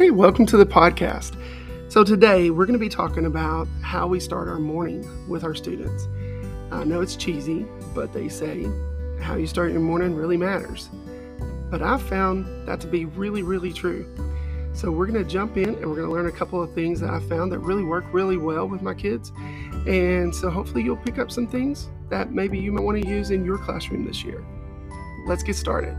Hey, welcome to the podcast. So, today we're going to be talking about how we start our morning with our students. I know it's cheesy, but they say how you start your morning really matters. But I've found that to be really, really true. So, we're going to jump in and we're going to learn a couple of things that I found that really work really well with my kids. And so, hopefully, you'll pick up some things that maybe you might want to use in your classroom this year. Let's get started.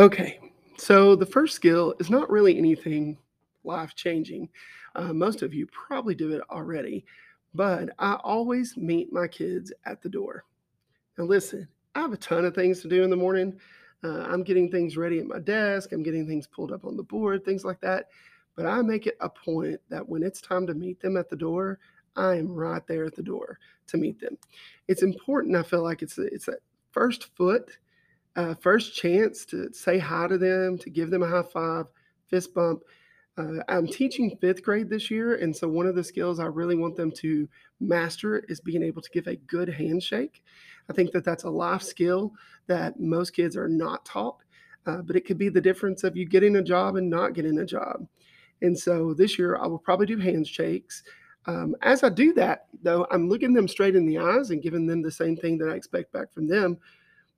Okay, so the first skill is not really anything life changing. Uh, most of you probably do it already, but I always meet my kids at the door. Now, listen, I have a ton of things to do in the morning. Uh, I'm getting things ready at my desk, I'm getting things pulled up on the board, things like that. But I make it a point that when it's time to meet them at the door, I am right there at the door to meet them. It's important, I feel like it's, it's that first foot uh, first chance to say hi to them, to give them a high five, fist bump. Uh, I'm teaching fifth grade this year, and so one of the skills I really want them to master is being able to give a good handshake. I think that that's a life skill that most kids are not taught, uh, but it could be the difference of you getting a job and not getting a job. And so this year I will probably do handshakes. Um, as I do that, though, I'm looking them straight in the eyes and giving them the same thing that I expect back from them,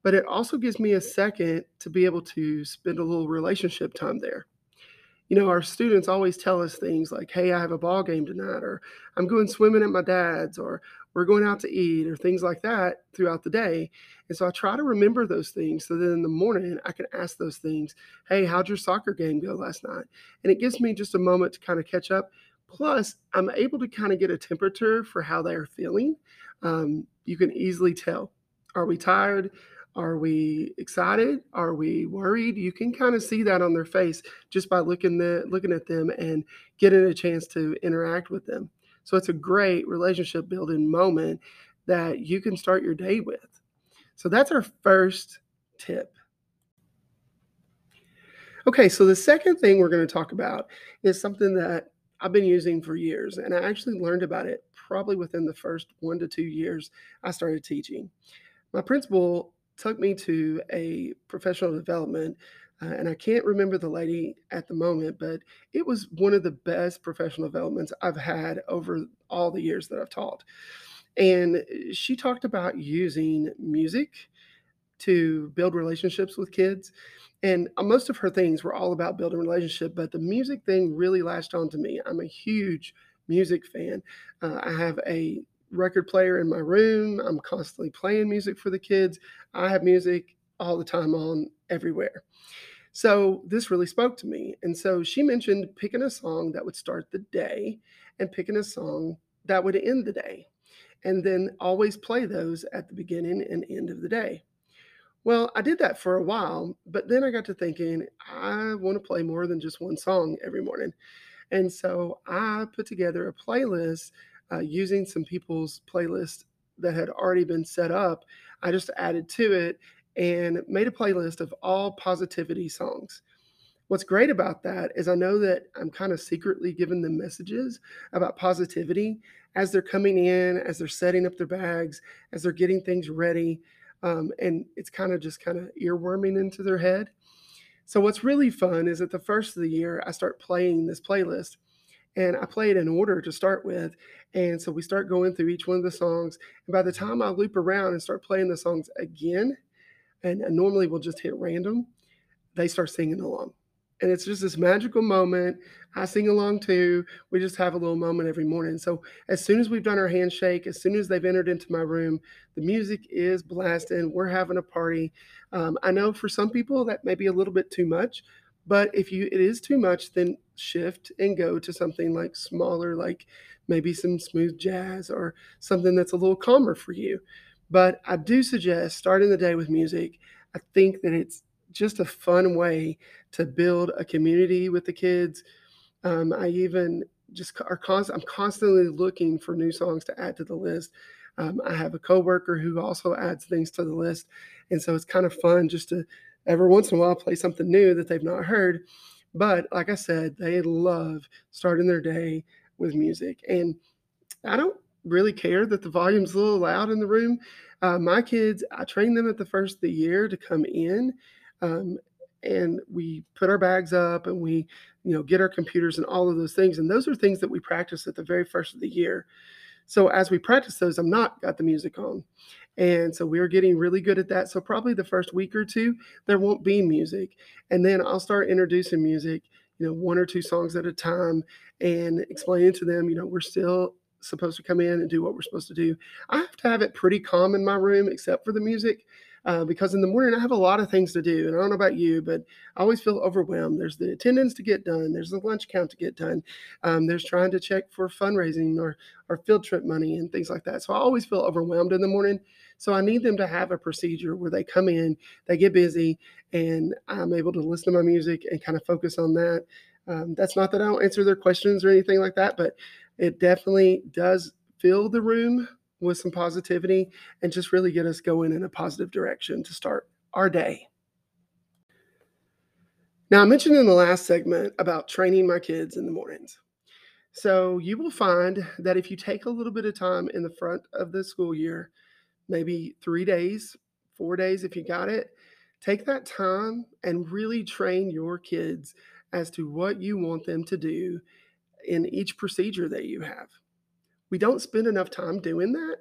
but it also gives me a second to be able to spend a little relationship time there. You know, our students always tell us things like, hey, I have a ball game tonight, or I'm going swimming at my dad's, or we're going out to eat, or things like that throughout the day. And so I try to remember those things so that in the morning I can ask those things, hey, how'd your soccer game go last night? And it gives me just a moment to kind of catch up. Plus, I'm able to kind of get a temperature for how they're feeling. Um, you can easily tell. Are we tired? Are we excited? Are we worried? You can kind of see that on their face just by looking the, looking at them and getting a chance to interact with them. So it's a great relationship building moment that you can start your day with. So that's our first tip. Okay, so the second thing we're going to talk about is something that I've been using for years, and I actually learned about it probably within the first one to two years I started teaching. My principal took me to a professional development. Uh, and I can't remember the lady at the moment, but it was one of the best professional developments I've had over all the years that I've taught. And she talked about using music to build relationships with kids. And uh, most of her things were all about building relationship, but the music thing really latched on to me. I'm a huge music fan. Uh, I have a record player in my room. I'm constantly playing music for the kids. I have music all the time on everywhere. So this really spoke to me. And so she mentioned picking a song that would start the day and picking a song that would end the day. And then always play those at the beginning and end of the day. Well, I did that for a while, but then I got to thinking, I want to play more than just one song every morning. And so I put together a playlist uh, using some people's playlist that had already been set up. I just added to it and made a playlist of all positivity songs. What's great about that is I know that I'm kind of secretly giving them messages about positivity as they're coming in, as they're setting up their bags, as they're getting things ready. Um, and it's kind of just kind of earworming into their head. So, what's really fun is at the first of the year, I start playing this playlist and I play it in order to start with. And so we start going through each one of the songs. And by the time I loop around and start playing the songs again, and, and normally we'll just hit random, they start singing along. And it's just this magical moment. I sing along too. We just have a little moment every morning. So as soon as we've done our handshake, as soon as they've entered into my room, the music is blasting. We're having a party. Um, I know for some people that may be a little bit too much, but if you it is too much, then shift and go to something like smaller, like maybe some smooth jazz or something that's a little calmer for you. But I do suggest starting the day with music. I think that it's just a fun way to build a community with the kids. Um, I even just are const- I'm constantly looking for new songs to add to the list. Um, I have a coworker who also adds things to the list, and so it's kind of fun just to every once in a while play something new that they've not heard. But like I said, they love starting their day with music. And I don't really care that the volume's a little loud in the room. Uh, my kids, I train them at the first of the year to come in. Um, and we put our bags up and we, you know, get our computers and all of those things. And those are things that we practice at the very first of the year. So as we practice those, I'm not got the music on. And so we're getting really good at that. So probably the first week or two, there won't be music. And then I'll start introducing music, you know, one or two songs at a time and explaining to them, you know, we're still supposed to come in and do what we're supposed to do. I have to have it pretty calm in my room, except for the music, uh, because in the morning I have a lot of things to do. And I don't know about you, but I always feel overwhelmed. There's the attendance to get done, there's the lunch count to get done, um, there's trying to check for fundraising or, or field trip money and things like that. So I always feel overwhelmed in the morning. So I need them to have a procedure where they come in, they get busy, and I'm able to listen to my music and kind of focus on that. Um, that's not that I don't answer their questions or anything like that, but it definitely does fill the room with some positivity and just really get us going in a positive direction to start our day. Now, I mentioned in the last segment about training my kids in the mornings. So, you will find that if you take a little bit of time in the front of the school year, maybe three days, four days if you got it, take that time and really train your kids as to what you want them to do in each procedure that you have. We don't spend enough time doing that.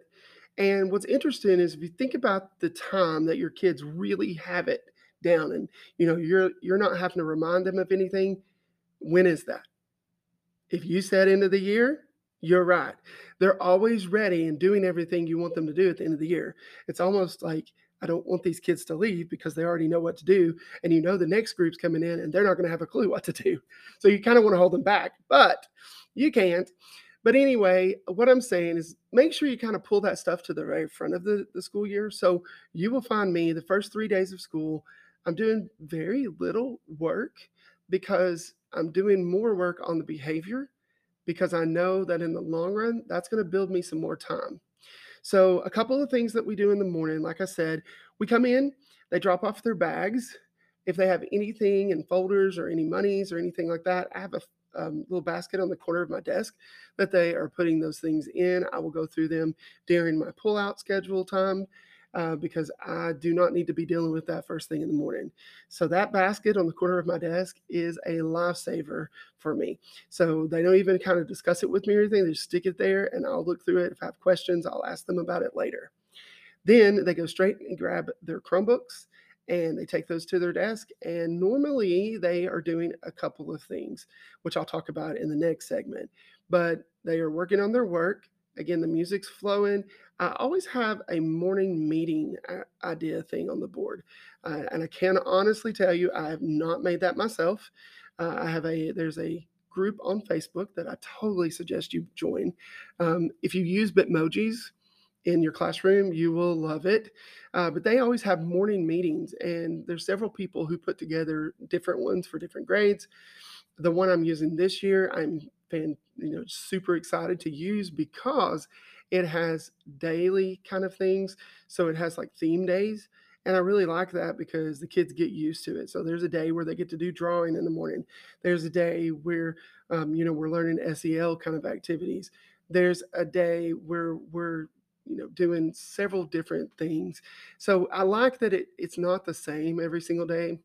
And what's interesting is if you think about the time that your kids really have it down and you know you're you're not having to remind them of anything, when is that? If you said end of the year, you're right. They're always ready and doing everything you want them to do at the end of the year. It's almost like I don't want these kids to leave because they already know what to do. And you know the next group's coming in and they're not going to have a clue what to do. So you kind of want to hold them back, but you can't. But anyway, what I'm saying is make sure you kind of pull that stuff to the very front of the, the school year. So you will find me the first three days of school, I'm doing very little work because I'm doing more work on the behavior because I know that in the long run, that's going to build me some more time. So, a couple of things that we do in the morning, like I said, we come in, they drop off their bags. If they have anything in folders or any monies or anything like that, I have a um, little basket on the corner of my desk that they are putting those things in. I will go through them during my pull out schedule time uh, because I do not need to be dealing with that first thing in the morning. So that basket on the corner of my desk is a lifesaver for me. So they don't even kind of discuss it with me or anything. They just stick it there and I'll look through it. If I have questions, I'll ask them about it later. Then they go straight and grab their Chromebooks and they take those to their desk. And normally they are doing a couple of things, which I'll talk about in the next segment. But they are working on their work. Again, the music's flowing. I always have a morning meeting idea thing on the board. Uh, and I can honestly tell you, I have not made that myself. Uh, I have a, there's a group on Facebook that I totally suggest you join. Um, if you use Bitmojis, in your classroom, you will love it. Uh, but they always have morning meetings, and there's several people who put together different ones for different grades. The one I'm using this year, I'm fan, you know super excited to use because it has daily kind of things. So it has like theme days. And I really like that because the kids get used to it. So there's a day where they get to do drawing in the morning. There's a day where, um, you know, we're learning SEL kind of activities. There's a day where we're you know doing several different things. So i like that it, it's not the same every single day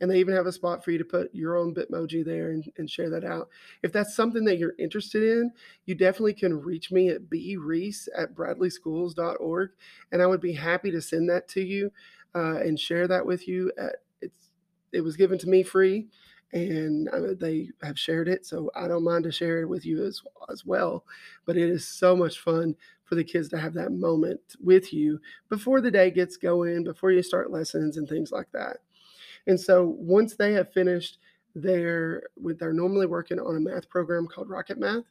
and they even have a spot for you to put your own bitmoji there and, and share that out. If that's something that you're interested in you definitely can reach me at breece at bradleyschools.org and i would be happy to send that to you uh, and share that with you. At, it's it was given to me free and uh, they have shared it so i don't mind to share it with you as, as well but it is so much fun for the kids to have that moment with you before the day gets going, before you start lessons and things like that. And so once they have finished their, they're normally working on a math program called Rocket Math.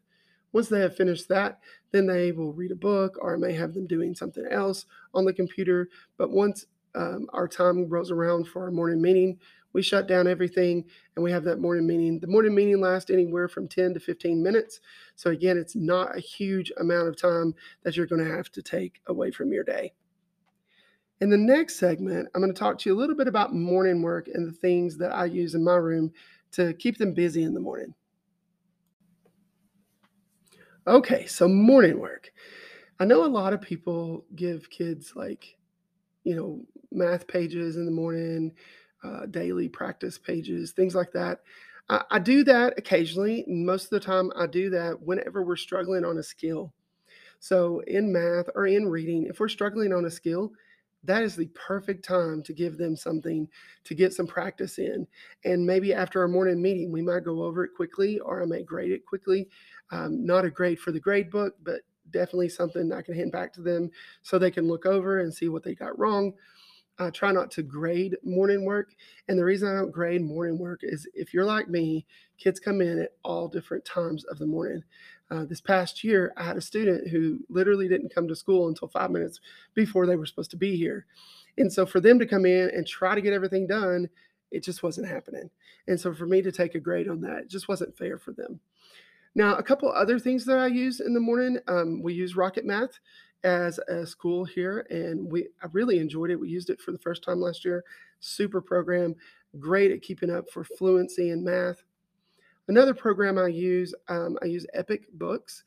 Once they have finished that, then they will read a book or I may have them doing something else on the computer. But once um, our time rolls around for our morning meeting, we shut down everything and we have that morning meeting. The morning meeting lasts anywhere from 10 to 15 minutes. So, again, it's not a huge amount of time that you're going to have to take away from your day. In the next segment, I'm going to talk to you a little bit about morning work and the things that I use in my room to keep them busy in the morning. Okay, so morning work. I know a lot of people give kids like, you know, math pages in the morning, uh, daily practice pages, things like that. I, I do that occasionally. Most of the time, I do that whenever we're struggling on a skill. So, in math or in reading, if we're struggling on a skill, that is the perfect time to give them something to get some practice in. And maybe after our morning meeting, we might go over it quickly or I may grade it quickly. Um, not a grade for the grade book, but definitely something I can hand back to them so they can look over and see what they got wrong. I try not to grade morning work. And the reason I don't grade morning work is if you're like me, kids come in at all different times of the morning. Uh, this past year, I had a student who literally didn't come to school until five minutes before they were supposed to be here. And so for them to come in and try to get everything done, it just wasn't happening. And so for me to take a grade on that, just wasn't fair for them. Now, a couple other things that I use in the morning, um, we use Rocket Math as a school here, and we I really enjoyed it. We used it for the first time last year. Super program, great at keeping up for fluency in math. Another program I use, um, I use Epic Books.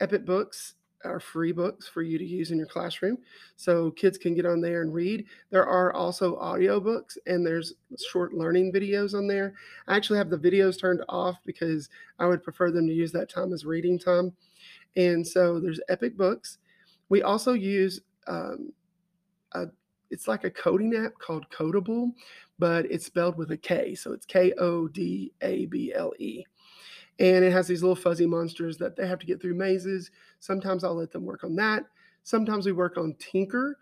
Epic Books are free books for you to use in your classroom so kids can get on there and read there are also audio books and there's short learning videos on there i actually have the videos turned off because i would prefer them to use that time as reading time and so there's epic books we also use um, a, it's like a coding app called Kodable, but it's spelled with a K. So it's K O D A B L E. And it has these little fuzzy monsters that they have to get through mazes. Sometimes I'll let them work on that. Sometimes we work on Tynker.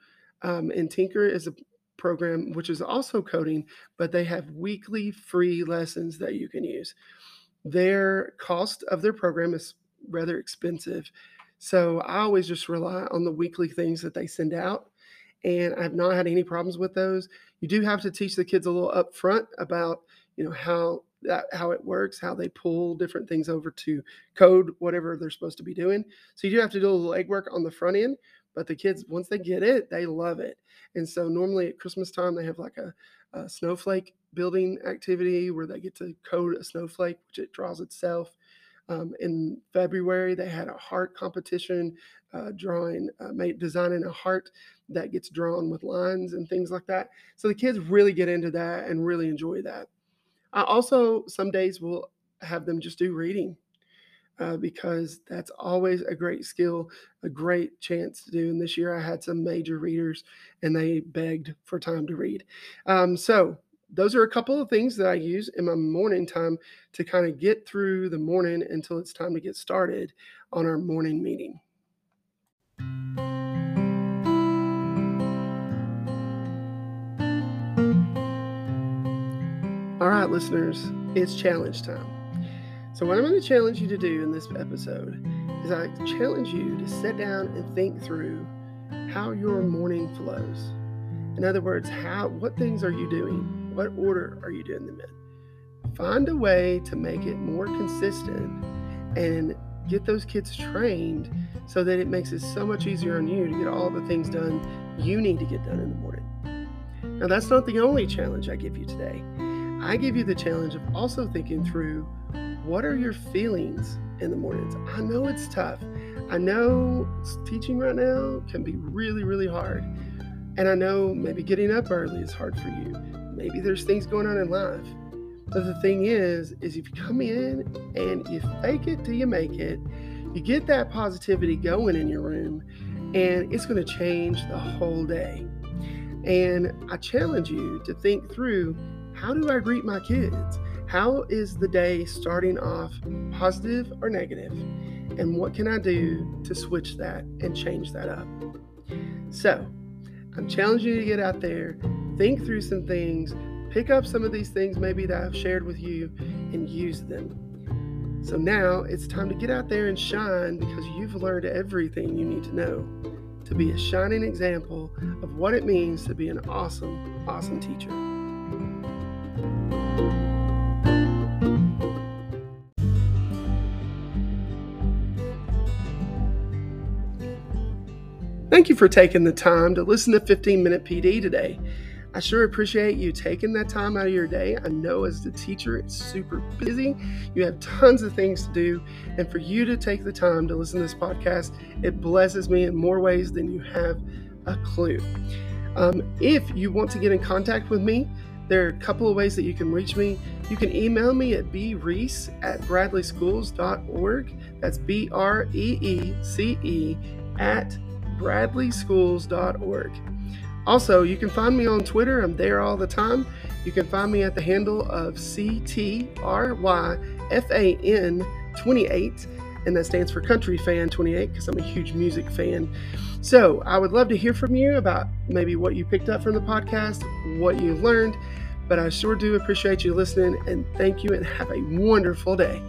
Um, and Tynker is a program which is also coding, but they have weekly free lessons that you can use. Their cost of their program is rather expensive. So I always just rely on the weekly things that they send out. And I've not had any problems with those. You do have to teach the kids a little upfront about, you know, how that how it works, how they pull different things over to code whatever they're supposed to be doing. So you do have to do a little legwork on the front end, but the kids once they get it, they love it. And so normally at Christmas time they have like a, a snowflake building activity where they get to code a snowflake, which it draws itself. Um, in February, they had a heart competition, uh, drawing, uh, made, designing a heart that gets drawn with lines and things like that. So the kids really get into that and really enjoy that. I also, some days, will have them just do reading. Uh, because that's always a great skill, a great chance to do. And this year I had some major readers and they begged for time to read. Um, so those are a couple of things that I use in my morning time to kind of get through the morning until it's time to get started on our morning meeting. All right, listeners, it's challenge time. So, what I'm going to challenge you to do in this episode is I challenge you to sit down and think through how your morning flows. In other words, how what things are you doing what order are you doing them in? Find a way to make it more consistent and get those kids trained so that it makes it so much easier on you to get all the things done you need to get done in the morning. Now, that's not the only challenge I give you today. I give you the challenge of also thinking through what are your feelings in the mornings. I know it's tough. I know teaching right now can be really, really hard. And I know maybe getting up early is hard for you. Maybe there's things going on in life. But the thing is, is if you come in and you fake it till you make it, you get that positivity going in your room, and it's going to change the whole day. And I challenge you to think through how do I greet my kids? How is the day starting off positive or negative? And what can I do to switch that and change that up? So, I'm challenging you to get out there, think through some things, pick up some of these things maybe that I've shared with you, and use them. So now it's time to get out there and shine because you've learned everything you need to know to be a shining example of what it means to be an awesome, awesome teacher. Thank you for taking the time to listen to 15 Minute PD today. I sure appreciate you taking that time out of your day. I know as the teacher, it's super busy. You have tons of things to do. And for you to take the time to listen to this podcast, it blesses me in more ways than you have a clue. Um, if you want to get in contact with me, there are a couple of ways that you can reach me. You can email me at breece at bradleyschools.org. That's B R E E C E at bradleyschools.org. Also, you can find me on Twitter. I'm there all the time. You can find me at the handle of CTRYFAN28, and that stands for Country Fan 28 because I'm a huge music fan. So, I would love to hear from you about maybe what you picked up from the podcast, what you learned, but I sure do appreciate you listening and thank you and have a wonderful day.